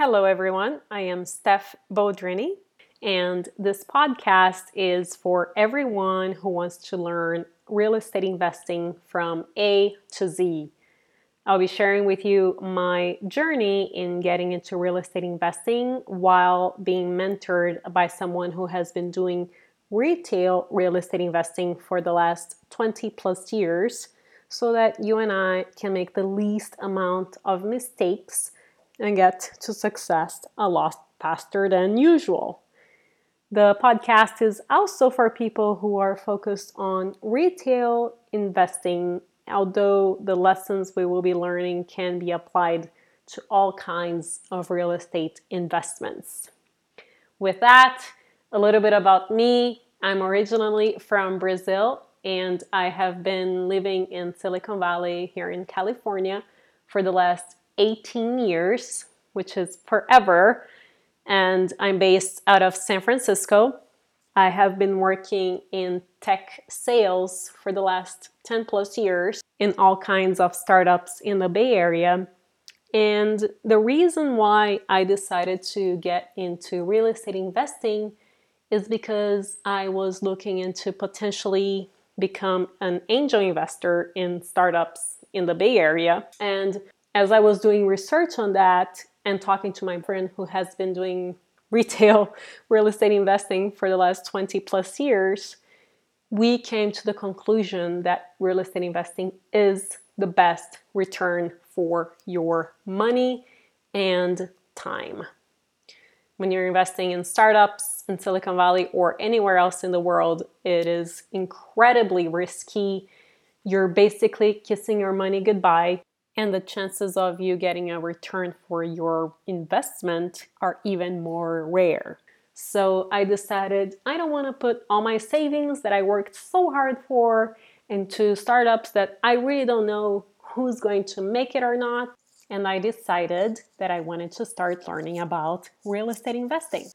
Hello, everyone. I am Steph Bodrini, and this podcast is for everyone who wants to learn real estate investing from A to Z. I'll be sharing with you my journey in getting into real estate investing while being mentored by someone who has been doing retail real estate investing for the last 20 plus years so that you and I can make the least amount of mistakes and get to success a lot faster than usual. The podcast is also for people who are focused on retail investing, although the lessons we will be learning can be applied to all kinds of real estate investments. With that, a little bit about me. I'm originally from Brazil and I have been living in Silicon Valley here in California for the last 18 years, which is forever. And I'm based out of San Francisco. I have been working in tech sales for the last 10 plus years in all kinds of startups in the Bay Area. And the reason why I decided to get into real estate investing is because I was looking into potentially become an angel investor in startups in the Bay Area. And as I was doing research on that and talking to my friend who has been doing retail real estate investing for the last 20 plus years, we came to the conclusion that real estate investing is the best return for your money and time. When you're investing in startups in Silicon Valley or anywhere else in the world, it is incredibly risky. You're basically kissing your money goodbye and the chances of you getting a return for your investment are even more rare. So I decided I don't want to put all my savings that I worked so hard for into startups that I really don't know who's going to make it or not. And I decided that I wanted to start learning about real estate investing.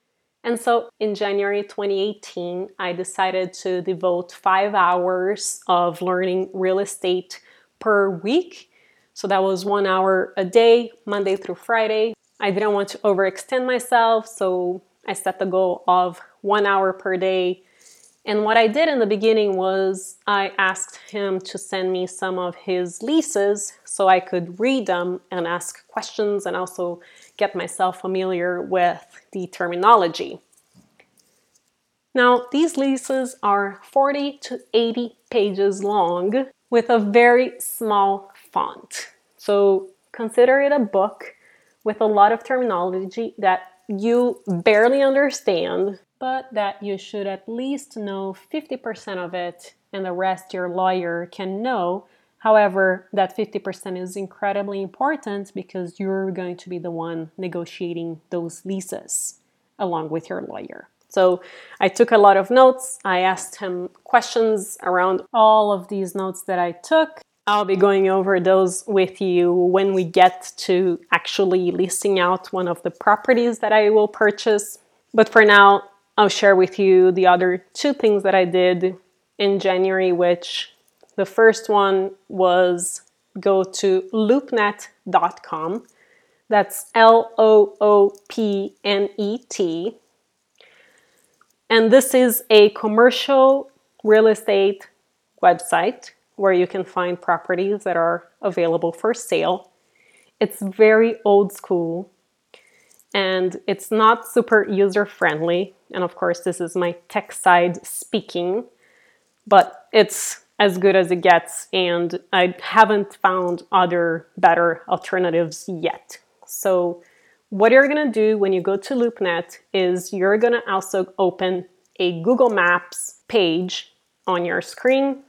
And so in January 2018, I decided to devote five hours of learning real estate per week so that was one hour a day, Monday through Friday. I didn't want to overextend myself, so I set the goal of one hour per day. And what I did in the beginning was I asked him to send me some of his leases so I could read them and ask questions and also get myself familiar with the terminology. Now, these leases are 40 to 80 pages long with a very small font. So consider it a book with a lot of terminology that you barely understand, but that you should at least know 50% of it and the rest your lawyer can know. However, that 50% is incredibly important because you're going to be the one negotiating those leases along with your lawyer. So I took a lot of notes. I asked him questions around all of these notes that I took. I'll be going over those with you when we get to actually listing out one of the properties that I will purchase. But for now, I'll share with you the other two things that I did in January, which the first one was go to loopnet.com. That's L O O P N E T. And this is a commercial real estate website where you can find properties that are available for sale. It's very old school and it's not super user friendly. And of course, this is my tech side speaking, but it's as good as it gets, and I haven't found other better alternatives yet. So, what you're gonna do when you go to LoopNet is you're gonna also open a Google Maps page on your screen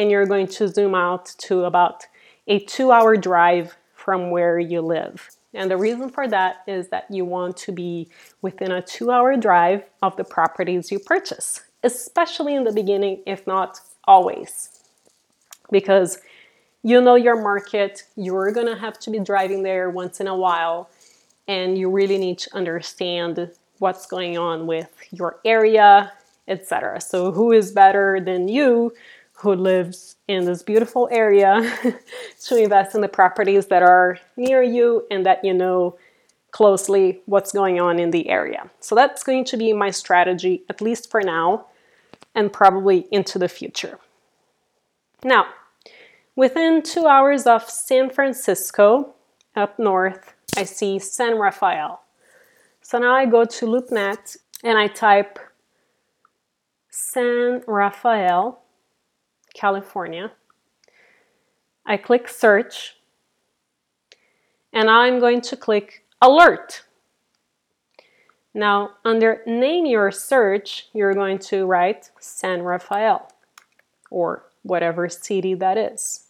and you're going to zoom out to about a two hour drive from where you live. And the reason for that is that you want to be within a two hour drive of the properties you purchase, especially in the beginning, if not always. Because you know your market, you're gonna have to be driving there once in a while, and you really need to understand what's going on with your area, etc. So, who is better than you who lives in this beautiful area to invest in the properties that are near you and that you know closely what's going on in the area. So that's going to be my strategy, at least for now, and probably into the future. Now, within two hours of San Francisco, up north, I see San Rafael. So now I go to LoopNet and I type San Rafael, California. I click search and I'm going to click alert. Now, under name your search, you're going to write San Rafael or whatever city that is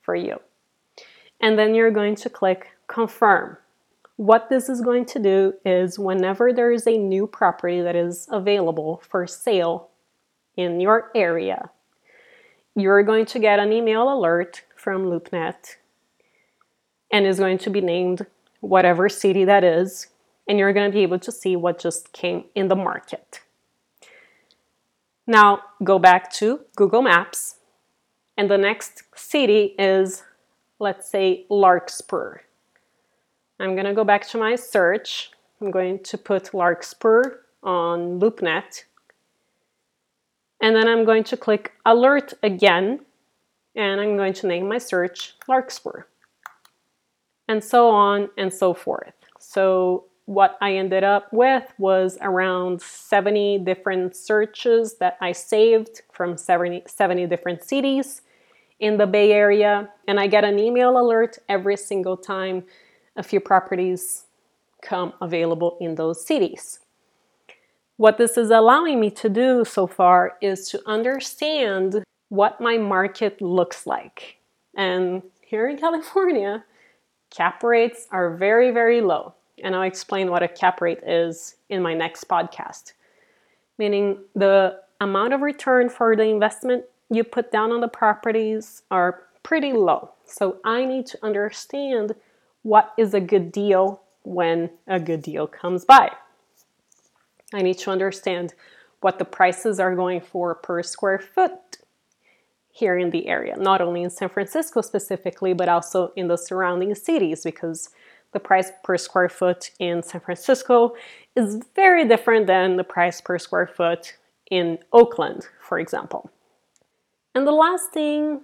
for you. And then you're going to click confirm. What this is going to do is whenever there is a new property that is available for sale in your area, you're going to get an email alert from LoopNet and it's going to be named whatever city that is, and you're going to be able to see what just came in the market. Now go back to Google Maps, and the next city is, let's say, Larkspur. I'm going to go back to my search. I'm going to put Larkspur on LoopNet. And then I'm going to click Alert again, and I'm going to name my search Larkspur and so on and so forth. So what I ended up with was around 70 different searches that I saved from 70, 70 different cities in the Bay Area. And I get an email alert every single time a few properties come available in those cities. What this is allowing me to do so far is to understand what my market looks like. And here in California, cap rates are very, very low. And I'll explain what a cap rate is in my next podcast. Meaning the amount of return for the investment you put down on the properties are pretty low. So I need to understand what is a good deal when a good deal comes by. I need to understand what the prices are going for per square foot here in the area, not only in San Francisco specifically, but also in the surrounding cities, because the price per square foot in San Francisco is very different than the price per square foot in Oakland, for example. And the last thing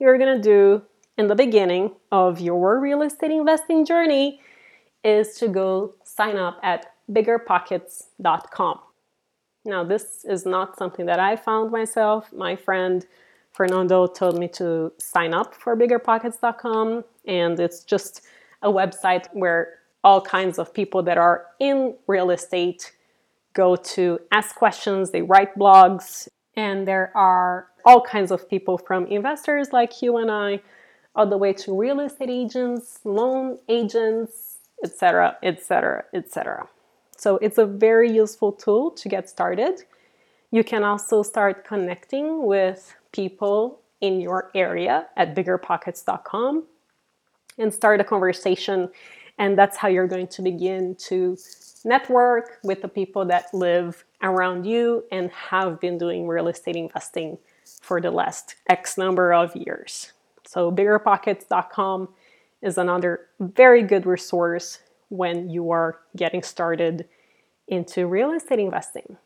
you're gonna do in the beginning of your real estate investing journey is to go sign up at biggerpockets.com. Now, this is not something that I found myself. My friend Fernando told me to sign up for biggerpockets.com, and it's just a website where all kinds of people that are in real estate go to ask questions, they write blogs, and there are all kinds of people from investors like you and I, all the way to real estate agents, loan agents, etc., etc., etc. So it's a very useful tool to get started. You can also start connecting with people in your area at biggerpockets.com and start a conversation. And that's how you're going to begin to network with the people that live around you and have been doing real estate investing for the last X number of years. So, biggerpockets.com is another very good resource when you are getting started into real estate investing.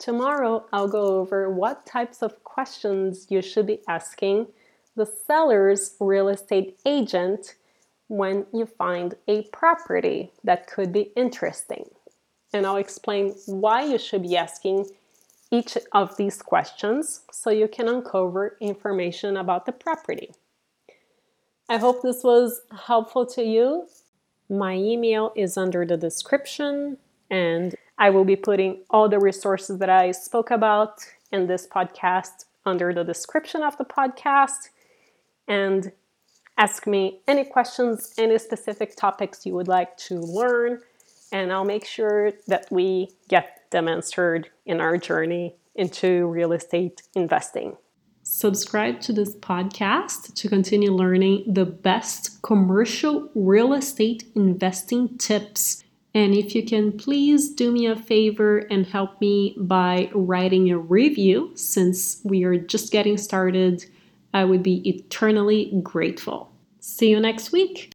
Tomorrow, I'll go over what types of questions you should be asking the seller's real estate agent when you find a property that could be interesting. And I'll explain why you should be asking each of these questions so you can uncover information about the property. I hope this was helpful to you. My email is under the description, and I will be putting all the resources that I spoke about in this podcast under the description of the podcast. And ask me any questions, any specific topics you would like to learn, and I'll make sure that we get them answered in our journey into real estate investing. Subscribe to this podcast to continue learning the best commercial real estate investing tips and if you can please do me a favor and help me by writing a review, since we are just getting started, I would be eternally grateful. See you next week.